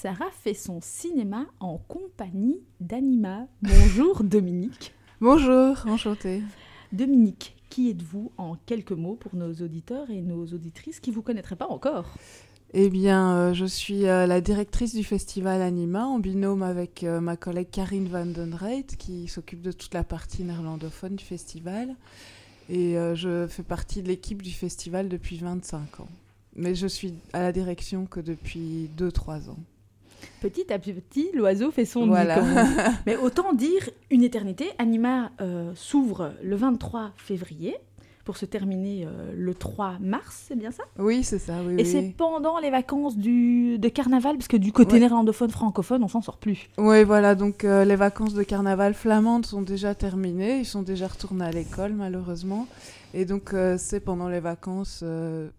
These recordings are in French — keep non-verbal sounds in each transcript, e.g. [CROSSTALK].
Sarah fait son cinéma en compagnie d'Anima. Bonjour [LAUGHS] Dominique. Bonjour, enchantée. Dominique, qui êtes-vous en quelques mots pour nos auditeurs et nos auditrices qui ne vous connaîtraient pas encore? Eh bien, euh, je suis euh, la directrice du festival Anima en binôme avec euh, ma collègue Karine van den Reit qui s'occupe de toute la partie néerlandophone du festival. Et je fais partie de l'équipe du festival depuis 25 ans. Mais je suis à la direction que depuis 2-3 ans. Petit à petit, l'oiseau fait son nid. [LAUGHS] Mais autant dire une éternité. Anima s'ouvre le 23 février pour se terminer euh, le 3 mars, c'est bien ça? Oui, c'est ça. et c'est pendant les vacances du, de carnaval, parce que du côté néerlandophone, francophone, on s'en sort plus. Oui, voilà, donc euh, les vacances de carnaval flamandes sont déjà terminées, ils sont déjà retournés à l'école malheureusement, et donc euh, c'est pendant les vacances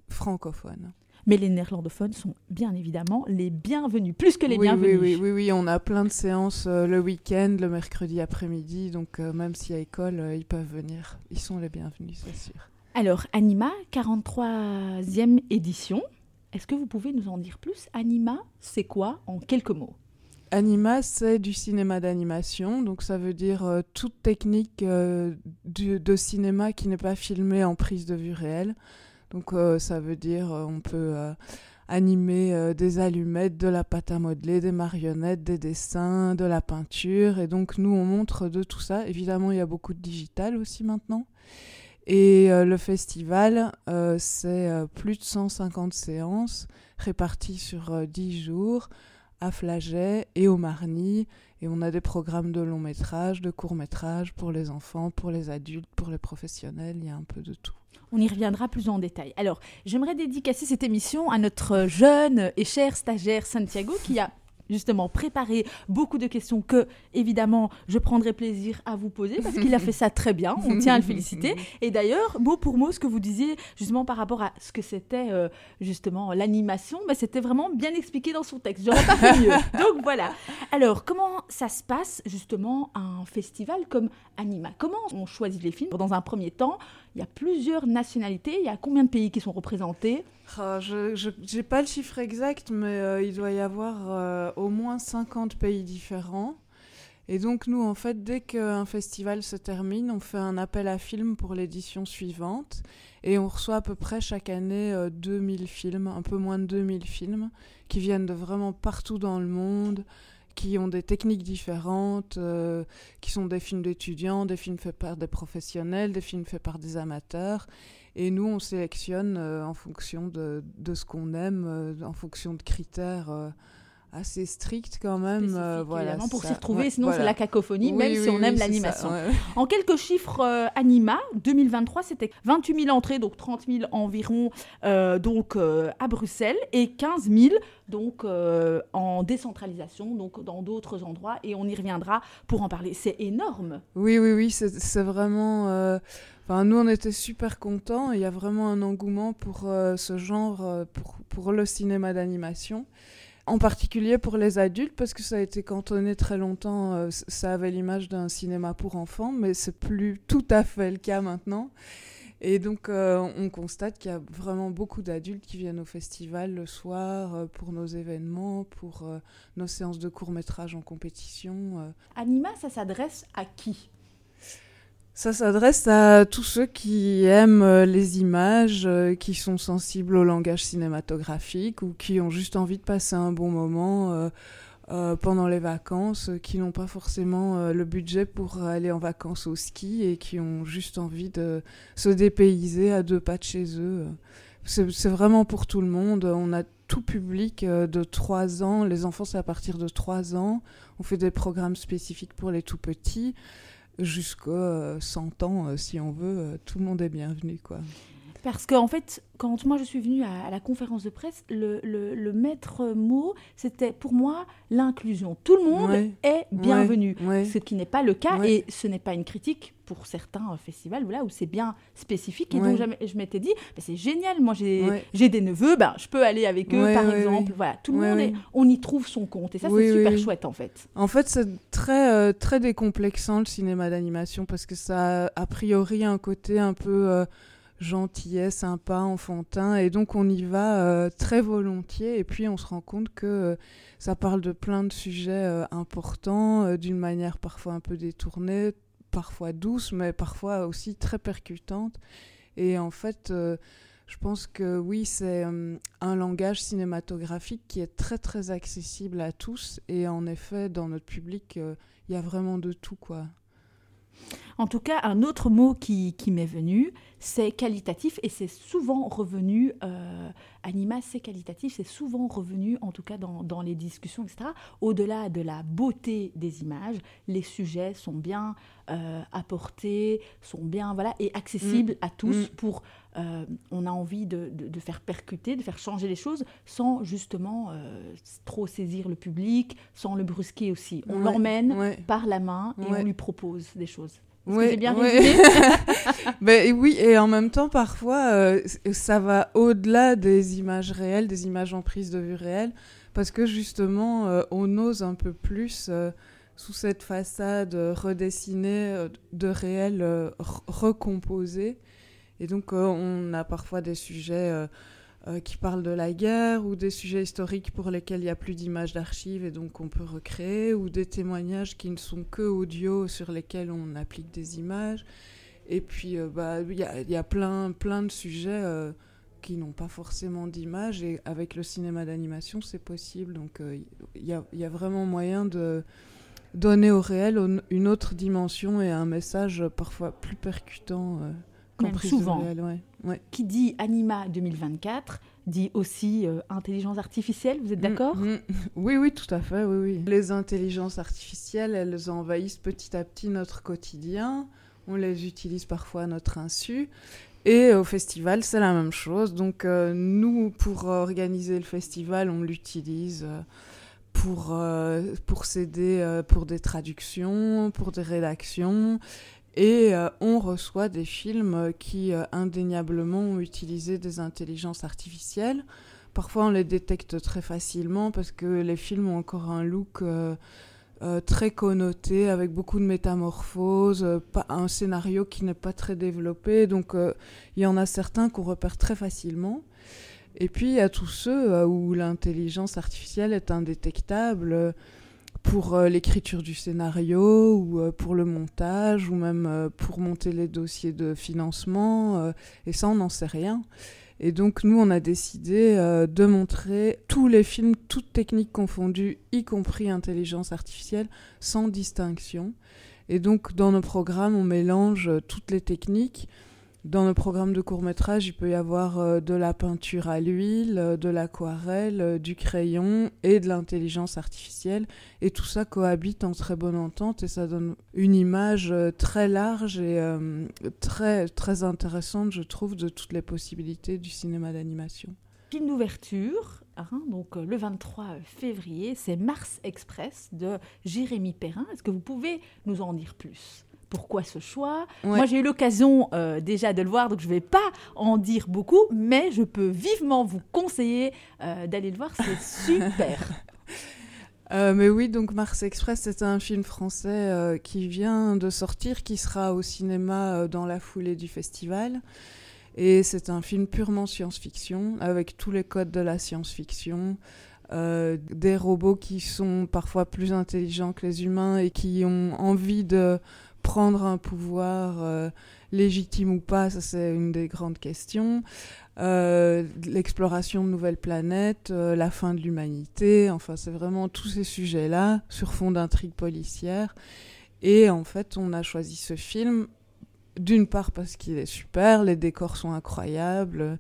francophones. Mais les néerlandophones sont bien évidemment les bienvenus, plus que les bienvenus. Oui, oui, oui, oui, on a plein de séances euh, le week-end, le mercredi après-midi, donc euh, même s'il y a école, euh, ils peuvent venir. Ils sont les bienvenus, c'est sûr. Alors, Anima, 43e édition. Est-ce que vous pouvez nous en dire plus? Anima, c'est quoi en quelques mots? Anima, c'est du cinéma d'animation, donc ça veut dire toute technique de cinéma qui n'est pas filmée en prise de vue réelle. Donc euh, ça veut dire euh, on peut euh, animer des allumettes, de la pâte à modeler, des marionnettes, des dessins, de la peinture. Et donc nous, on montre de tout ça. Évidemment, il y a beaucoup de digital aussi maintenant. Et le festival, c'est plus de 150 séances réparties sur 10 jours à Flaget et au Marny. Et on a des programmes de long métrage, de court métrage pour les enfants, pour les adultes, pour les professionnels. Il y a un peu de tout. On y reviendra plus en détail. Alors, j'aimerais dédicacer cette émission à notre jeune et cher stagiaire Santiago qui a justement préparé beaucoup de questions que, évidemment, je prendrai plaisir à vous poser parce qu'il a fait ça très bien. On tient à le féliciter. [LAUGHS] Et d'ailleurs, mot pour mot, ce que vous disiez justement par rapport à ce que c'était euh, justement l'animation, bah, c'était vraiment bien expliqué dans son texte. J'aurais pas fait mieux. [LAUGHS] Donc voilà. Alors, comment ça se passe justement un festival comme Anima? Comment on choisit les films? Dans un premier temps, il y a plusieurs nationalités. Il y a combien de pays qui sont représentés? Ah, Je n'ai pas le chiffre exact, mais euh, il doit y avoir euh, au moins 50 pays différents. Et donc nous, en fait, dès qu'un festival se termine, on fait un appel à films pour l'édition suivante. Et on reçoit à peu près chaque année 2000 euh, films, un peu moins de 2000 films, qui viennent de vraiment partout dans le monde, qui ont des techniques différentes, euh, qui sont des films d'étudiants, des films faits par des professionnels, des films faits par des amateurs. Et nous, on sélectionne euh, en fonction de, de ce qu'on aime, euh, en fonction de critères assez stricts quand même. voilà, pour s'y retrouver, sinon c'est la cacophonie, même si on aime l'animation. En quelques chiffres, Anima, 2023, c'était 28 000 entrées, donc 30 000 environ donc, à Bruxelles, et 15 000 donc euh, en décentralisation, donc dans d'autres endroits, et on y reviendra pour en parler. C'est énorme. Oui, oui, oui, c'est vraiment. Euh, enfin, nous, on était super contents. Il y a vraiment un engouement pour euh, ce genre, pour, pour le cinéma d'animation. En particulier pour les adultes, parce que ça a été cantonné très longtemps, ça avait l'image d'un cinéma pour enfants, mais c'est plus tout à fait le cas maintenant. Et donc, euh, on constate qu'il y a vraiment beaucoup d'adultes qui viennent au festival le soir euh, pour nos événements, pour euh, nos séances de court métrage en compétition. Anima, ça s'adresse à qui? Ça s'adresse à tous ceux qui aiment les images, qui sont sensibles au langage cinématographique ou qui ont juste envie de passer un bon moment euh, pendant les vacances, euh, qui n'ont pas forcément euh, le budget pour aller en vacances au ski et qui ont juste envie de se dépayser à deux pas de chez eux. C'est vraiment pour tout le monde. On a tout public de 3 ans. Les enfants, c'est à partir de 3 ans. On fait des programmes spécifiques pour les tout petits. Jusqu'à 100 ans, si on veut, tout le monde est bienvenu. quoi. Parce qu'en en fait, quand moi je suis venue à, la conférence de presse, le, le, maître mot, c'était pour moi l'inclusion. Tout le monde est bienvenu, ce qui n'est pas le cas et ce n'est pas une critique pour certains festivals là, où c'est bien spécifique. Et donc je, m'étais dit, bah, c'est génial, moi j'ai des neveux, ben, je peux aller avec eux par exemple. Voilà, tout le monde, on y trouve son compte et ça c'est super chouette en fait. En fait, c'est très, euh, très décomplexant le cinéma d'animation parce que ça a a priori un côté un peu... Euh, gentillet, sympa, enfantin, et donc on y va très volontiers, et puis on se rend compte que ça parle de plein de sujets importants, d'une manière parfois un peu détournée, parfois douce, mais parfois aussi très percutante. Et en fait, je pense que oui, c'est euh, un langage cinématographique qui est très très accessible à tous et en effet, dans notre public, euh, il y a vraiment de tout quoi. En tout cas, un autre mot qui, m'est venu, c'est qualitatif et c'est souvent revenu, euh, Anima, c'est qualitatif, c'est souvent revenu, en tout cas dans, les discussions, etc. Au-delà de la beauté des images, les sujets sont bien euh, apportés, sont bien, voilà, et accessibles mm. à tous mm. pour, euh, on a envie de, faire percuter, de faire changer les choses sans justement euh, trop saisir le public, sans le brusquer aussi. On l'emmène par la main et on lui propose des choses. Oui, bien [LAUGHS] ben, Oui, et en même temps, parfois, euh, ça va au-delà des images réelles, des images en prise de vue réelle, parce que justement, euh, on ose un peu plus, euh, sous cette façade redessinée de réel recomposé. Et donc, on a parfois des sujets euh, qui parlent de la guerre ou des sujets historiques pour lesquels il n'y a plus d'images d'archives et donc on peut recréer, ou des témoignages qui ne sont que audio sur lesquels on applique des images. Et puis, euh, bah, il y, a, plein, plein de sujets euh, qui n'ont pas forcément d'images et avec le cinéma d'animation, c'est possible. Donc, il y, a, vraiment moyen de donner au réel une autre dimension et un message parfois plus percutant même souvent. Qui dit Anima 2024 dit aussi euh, intelligence artificielle, vous êtes mm, d'accord? mm. Oui, oui, tout à fait, oui, oui. Les intelligences artificielles, elles envahissent petit à petit notre quotidien, on les utilise parfois à notre insu, et au festival, c'est la même chose. Donc euh, nous, pour organiser le festival, on l'utilise euh, pour, pour s'aider pour des traductions, pour des rédactions, et euh, on reçoit des films qui euh, indéniablement ont utilisé des intelligences artificielles. Parfois on les détecte très facilement parce que les films ont encore un look euh, très connoté avec beaucoup de métamorphoses, pas, un scénario qui n'est pas très développé. Donc il y en a certains qu'on repère très facilement. Et puis il y a tous ceux où l'intelligence artificielle est indétectable pour euh, l'écriture du scénario ou euh, pour le montage ou même euh, pour monter les dossiers de financement. et ça, on n'en sait rien. Et donc nous, on a décidé de montrer tous les films, toutes techniques confondues, y compris intelligence artificielle, sans distinction. Et donc dans nos programmes, on mélange toutes les techniques. Dans le programme de court métrage, il peut y avoir euh, de la peinture à l'huile, euh, de l'aquarelle, euh, du crayon et de l'intelligence artificielle. Et tout ça cohabite en très bonne entente et ça donne une image très large et très, très intéressante, je trouve, de toutes les possibilités du cinéma d'animation. Film d'ouverture, hein, donc le 23 février, c'est Mars Express de Jérémy Perrin. Est-ce que vous pouvez nous en dire plus? Pourquoi ce choix. Moi, j'ai eu l'occasion euh, déjà de le voir, donc je ne vais pas en dire beaucoup, mais je peux vivement vous conseiller euh, d'aller le voir, c'est [LAUGHS] super. Euh, mais oui, donc Mars Express, c'est un film français qui vient de sortir, qui sera au cinéma dans la foulée du festival. Et c'est un film purement science-fiction, avec tous les codes de la science-fiction. des robots qui sont parfois plus intelligents que les humains et qui ont envie de prendre un pouvoir euh, légitime ou pas, ça c'est une des grandes questions. Euh, l'exploration de nouvelles planètes, euh, la fin de l'humanité, enfin c'est vraiment tous ces sujets-là sur fond d'intrigue policière. Et en fait, on a choisi ce film d'une part parce qu'il est super, les décors sont incroyables.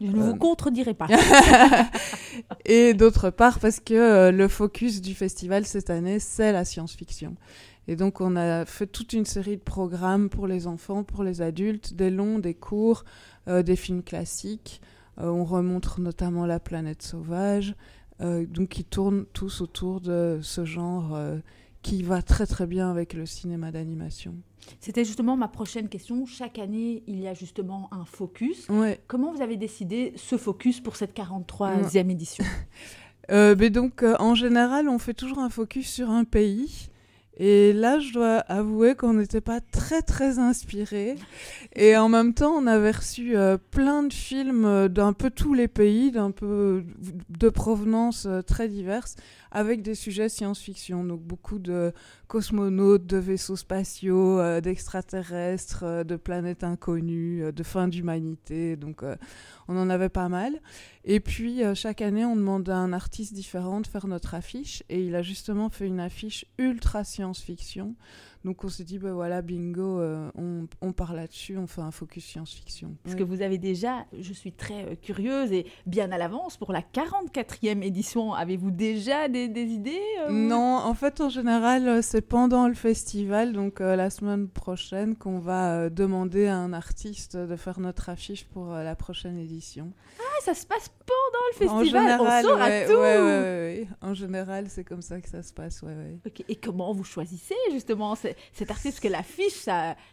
Je ne vous contredirai pas. [LAUGHS] et d'autre part parce que le focus du festival cette année, c'est la science-fiction. Et donc, on a fait toute une série de programmes pour les enfants, pour les adultes, des longs, des courts, euh, des films classiques. Euh, on remontre notamment La planète sauvage, euh, donc qui tournent tous autour de ce genre qui va très très bien avec le cinéma d'animation. C'était justement ma prochaine question. Chaque année, il y a justement un focus. Comment vous avez décidé ce focus pour cette 43e édition? Mais donc, en général, on fait toujours un focus sur un pays. Et là, je dois avouer qu'on n'était pas très très inspiré. Et en même temps, on avait reçu euh, plein de films euh, d'un peu tous les pays, d'un peu de provenance euh, très diverses, avec des sujets science-fiction. Donc beaucoup de cosmonautes, de vaisseaux spatiaux, d'extraterrestres, de planètes inconnues, de fin d'humanité. Donc on en avait pas mal. Et puis, euh, chaque année, on demande à un artiste différent de faire notre affiche. Et il a justement fait une affiche ultra science-fiction. Donc on s'est dit, ben voilà, bingo, euh, on, on part là-dessus, on fait un focus science-fiction. Parce que vous avez déjà, je suis très euh, curieuse et bien à l'avance, pour la 44e édition, avez-vous déjà des, idées euh, Non, en fait, en général, c'est pendant le festival, donc la semaine prochaine, qu'on va demander à un artiste de faire notre affiche pour la prochaine édition. Ah, ça se passe pendant le festival, général, on saura tout En général, c'est comme ça que ça se passe, ouais, Et comment vous choisissez justement cet artiste, parce que l'affiche,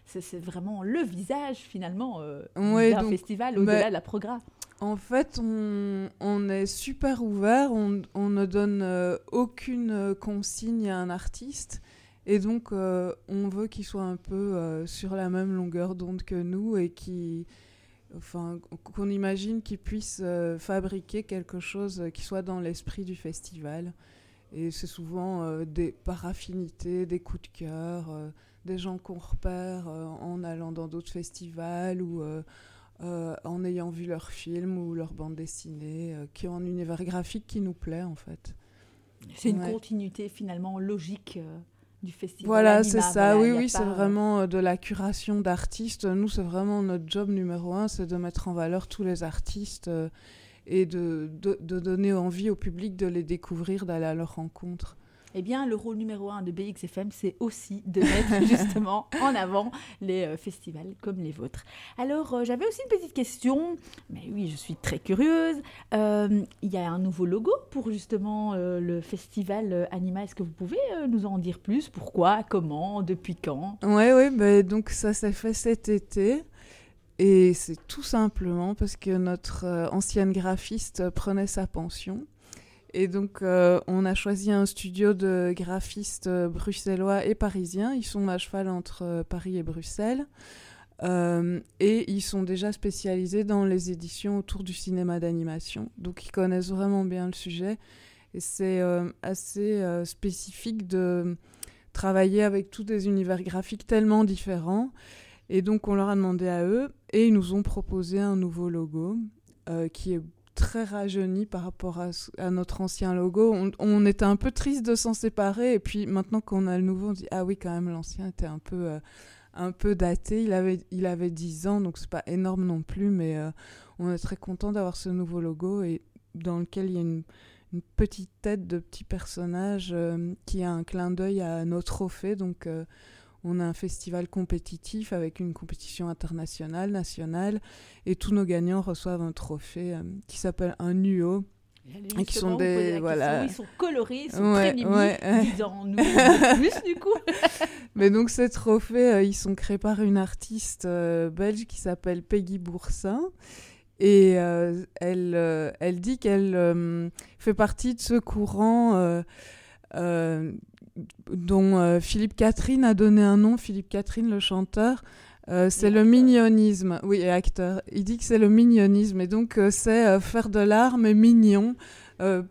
c'est vraiment le visage finalement euh, d'un festival au-delà bah, de la programme. En fait, on, est super ouvert, on, ne donne euh, aucune euh, consigne à un artiste. Et donc, on veut qu'il soit un peu sur la même longueur d'onde que nous et qui, enfin, qu'on imagine qu'il puisse fabriquer quelque chose qui soit dans l'esprit du festival. Et c'est souvent euh, des, par affinité, des coups de cœur, euh, des gens qu'on repère euh, en allant dans d'autres festivals ou en ayant vu leur film ou leur bande dessinée, qui ont un univers graphique qui nous plaît en fait. C'est une continuité finalement logique du festival. Voilà, c'est ça. oui, oui, c'est vraiment de la curation d'artistes. Nous, c'est vraiment notre job numéro un, c'est de mettre en valeur tous les artistes et de, de, de, donner envie au public de les découvrir, d'aller à leur rencontre. Eh bien, le rôle numéro un de BXFM, c'est aussi de mettre [LAUGHS] justement en avant les euh, festivals comme les vôtres. Alors, euh, j'avais aussi une petite question, mais oui, je suis très curieuse. Euh, il y a un nouveau logo pour justement le festival Anima. Est-ce que vous pouvez nous en dire plus? Pourquoi? Comment? Depuis quand? Oui, oui, bah, donc ça s'est fait cet été. Et c'est tout simplement parce que notre ancienne graphiste prenait sa pension. Et donc, euh, on a choisi un studio de graphistes bruxellois et parisiens. Ils sont à cheval entre euh, Paris et Bruxelles. et ils sont déjà spécialisés dans les éditions autour du cinéma d'animation. Donc, ils connaissent vraiment bien le sujet. Et c'est assez spécifique de travailler avec tous des univers graphiques tellement différents. Et donc on leur a demandé à eux et ils nous ont proposé un nouveau logo euh, qui est très rajeuni par rapport à, notre ancien logo. On, était un peu triste de s'en séparer et puis maintenant qu'on a le nouveau, on dit ah oui quand même l'ancien était un peu euh, un peu daté. Il avait il avait 10 ans donc c'est pas énorme non plus mais euh, on est très content d'avoir ce nouveau logo et dans lequel il y a une, petite tête de petit personnage qui a un clin d'œil à nos trophées donc on a un festival compétitif avec une compétition internationale, nationale, et tous nos gagnants reçoivent un trophée euh, qui s'appelle un NUO. Et qui sont des voilà. ils sont colorés, ils sont très mimiques, nous [LAUGHS] plus du coup. [LAUGHS] Mais donc ces trophées, euh, ils sont créés par une artiste euh, belge qui s'appelle Peggy Boursin. Et elle, elle dit qu'elle fait partie de ce courant dont euh, Philippe Catherine a donné un nom, Philippe Catherine, le chanteur. Euh, c'est le mignonisme, oui, et acteur. Il dit que c'est le mignonisme, et donc euh, c'est faire de l'art, mais mignon,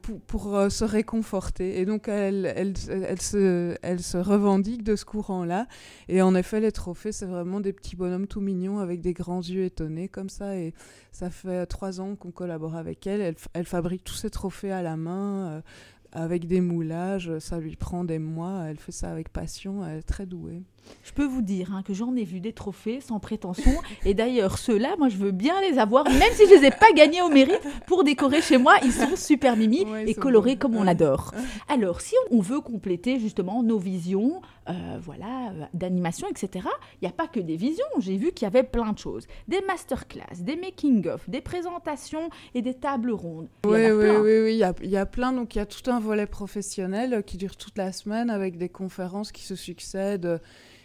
pour, pour se réconforter. Et donc elle, elle, elle, se, elle se revendique de ce courant-là. Et en effet, les trophées, c'est vraiment des petits bonhommes tout mignons avec des grands yeux étonnés comme ça. Et ça fait trois ans qu'on collabore avec elle. Elle, elle fabrique tous ces trophées à la main avec des moulages, ça lui prend des mois, elle fait ça avec passion, elle est très douée. Je peux vous dire hein, que j'en ai vu des trophées sans prétention. [LAUGHS] Et d'ailleurs, ceux-là, moi, je veux bien les avoir, même si je les ai pas gagnés au mérite, pour décorer chez moi. Ils sont super mimi et colorés comme on l'adore. Alors, si on veut compléter justement nos visions, euh, voilà, euh, d'animation, etc., il n'y a pas que des visions. J'ai vu qu'il y avait plein de choses. Des masterclass, des making-of, des présentations et des tables rondes. Oui, oui, oui, oui, il y a plein. Donc, il y a tout un volet professionnel qui dure toute la semaine avec des conférences qui se succèdent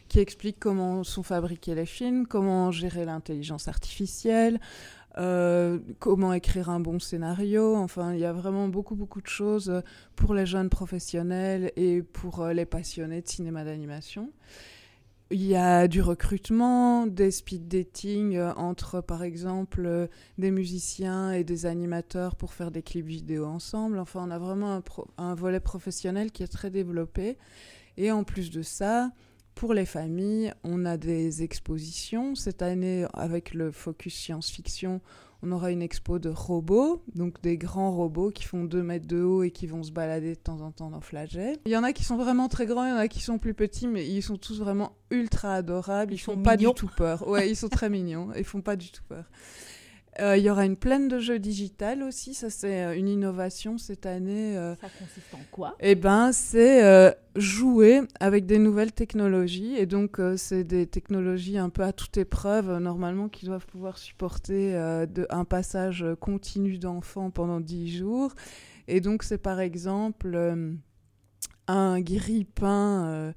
qui explique comment sont fabriqués les films, comment gérer l'intelligence artificielle, euh, comment écrire un bon scénario. Enfin, il y a vraiment beaucoup, beaucoup de choses pour les jeunes professionnels et pour les passionnés de cinéma d'animation. Il y a du recrutement, des speed dating entre, par exemple, des musiciens et des animateurs pour faire des clips vidéo ensemble. Enfin, on a vraiment un volet professionnel qui est très développé. Et en plus de ça, pour les familles, on a des expositions. Cette année, avec le focus science-fiction, on aura une expo de robots, donc des grands robots qui font 2 mètres de haut et qui vont se balader de temps en temps dans Flaget. Il y en a qui sont vraiment très grands, il y en a qui sont plus petits, mais ils sont tous vraiment ultra adorables. Ils, font pas du tout peur. Ouais, ils sont très mignons. Ils font pas du tout peur. [LAUGHS] Euh, il y aura une plaine de jeux digital aussi. Ça, c'est euh, une innovation cette année. Euh. Ça consiste en quoi? Eh ben, c'est jouer avec des nouvelles technologies. Et donc, c'est des technologies un peu à toute épreuve, normalement, qui doivent pouvoir supporter de, un passage continu d'enfants pendant 10 jours. Et donc, c'est par exemple un grille-pain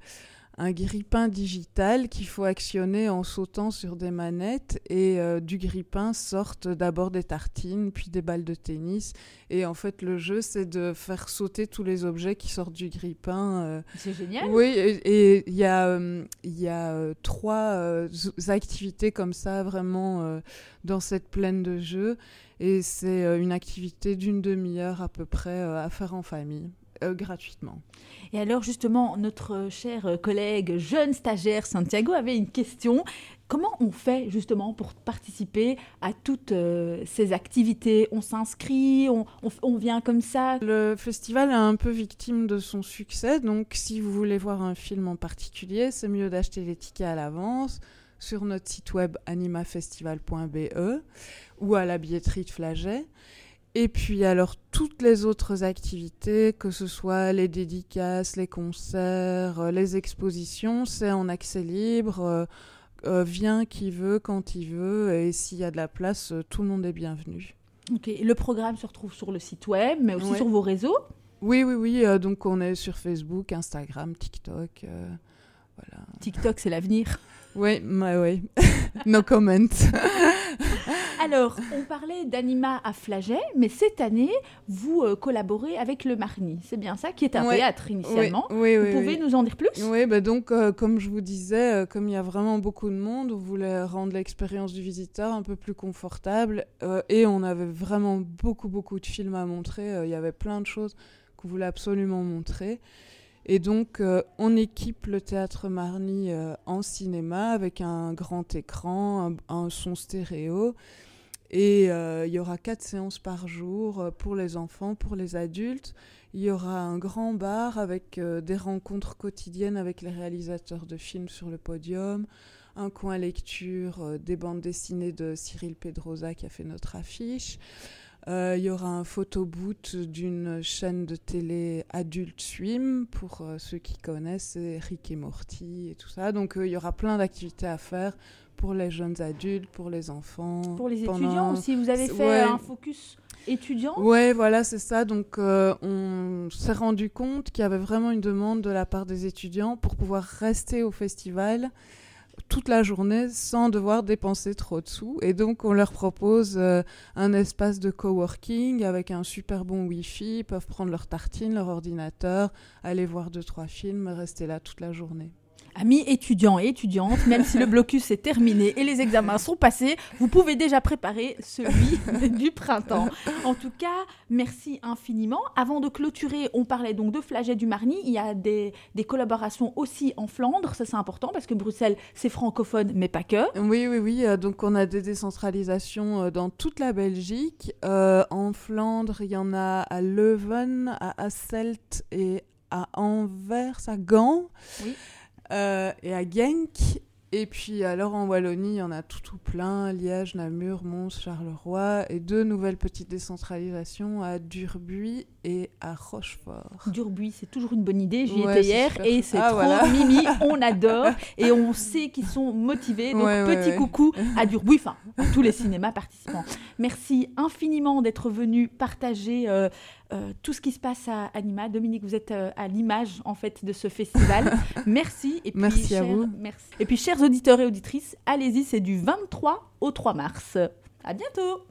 un grippin digital qu'il faut actionner en sautant sur des manettes et euh, du grippin sortent d'abord des tartines puis des balles de tennis et en fait le jeu c'est de faire sauter tous les objets qui sortent du grippin. Euh. C'est génial. Oui et il y a il y a euh, trois activités comme ça vraiment dans cette plaine de jeux et c'est une activité d'une demi-heure à peu près à faire en famille. Euh, gratuitement. Et alors justement, notre cher collègue jeune stagiaire Santiago avait une question. Comment on fait justement pour participer à toutes euh, ces activités? On s'inscrit, on, vient comme ça? Le festival est un peu victime de son succès, donc si vous voulez voir un film en particulier, c'est mieux d'acheter les tickets à l'avance sur notre site web animafestival.be ou à la billetterie de Flaget. Et puis alors toutes les autres activités, que ce soit les dédicaces, les concerts, euh, les expositions, c'est en accès libre. Euh, euh, vient qui veut, quand il veut, et s'il y a de la place, tout le monde est bienvenu. Ok, le programme se retrouve sur le site web, mais aussi sur vos réseaux Oui, oui, oui. donc on est sur Facebook, Instagram, TikTok. voilà. TikTok, c'est l'avenir. Oui, oui. [LAUGHS] no comment. [LAUGHS] Alors, on parlait d'Anima à Flaget, mais cette année, vous euh, collaborez avec le Marny. C'est bien ça, qui est un théâtre initialement. Oui, vous pouvez nous en dire plus? Oui, bah donc, euh, comme je vous disais, euh, comme il y a vraiment beaucoup de monde, on voulait rendre l'expérience du visiteur un peu plus confortable. et on avait vraiment beaucoup, beaucoup de films à montrer. Il y avait plein de choses qu'on voulait absolument montrer. Et donc, on équipe le théâtre Marny en cinéma avec un grand écran, un son stéréo. Et euh, il y aura quatre séances par jour euh, pour les enfants, pour les adultes. Il y aura un grand bar avec euh, des rencontres quotidiennes avec les réalisateurs de films sur le podium, un coin lecture des bandes dessinées de Cyril Pedrosa qui a fait notre affiche. il y aura un photoboot d'une chaîne de télé Adult Swim pour ceux qui connaissent, Rick et Morty et tout ça. Donc il y aura plein d'activités à faire pour les jeunes adultes, pour les enfants. Pour les étudiants aussi, vous avez fait un focus étudiant? Ouais, voilà, c'est ça. Donc, euh, on s'est rendu compte qu'il y avait vraiment une demande de la part des étudiants pour pouvoir rester au festival toute la journée sans devoir dépenser trop de sous. Et donc, on leur propose euh, un espace de coworking avec un super bon Wi-Fi. Ils peuvent prendre leur tartine, leur ordinateur, aller voir deux, trois films rester là toute la journée. Amis étudiants et étudiantes, même si le [LAUGHS] blocus est terminé et les examens sont passés, vous pouvez déjà préparer celui [LAUGHS] du printemps. En tout cas, merci infiniment. Avant de clôturer, on parlait donc de Flaget du Marny. Il y a des, collaborations aussi en Flandre, ça c'est important parce que Bruxelles c'est francophone mais pas que. Oui, oui, oui. Euh, donc on a des décentralisations euh, dans toute la Belgique. Euh, en Flandre, il y en a à Leuven, à Asselt et à Anvers, à Gand. Oui. Euh, et à Genk. Et puis alors en Wallonie, il y en a tout tout plein, Liège, Namur, Mons, Charleroi, et deux nouvelles petites décentralisations à Durbuy et à Rochefort. Durbuy, c'est toujours une bonne idée, j'y étais hier, et c'est ah, trop mimi, on [LAUGHS] adore, et on sait qu'ils sont motivés, donc petit coucou à [LAUGHS] Durbuy, enfin à tous les cinémas participants. Merci infiniment d'être venu partager euh, euh, tout ce qui se passe à Anima. Dominique, vous êtes euh, à l'image en fait de ce festival. [LAUGHS] merci. Et puis, merci à vous. Merci. Et puis, chers auditeurs et auditrices, allez-y, c'est du 23 au 3 mars. À bientôt.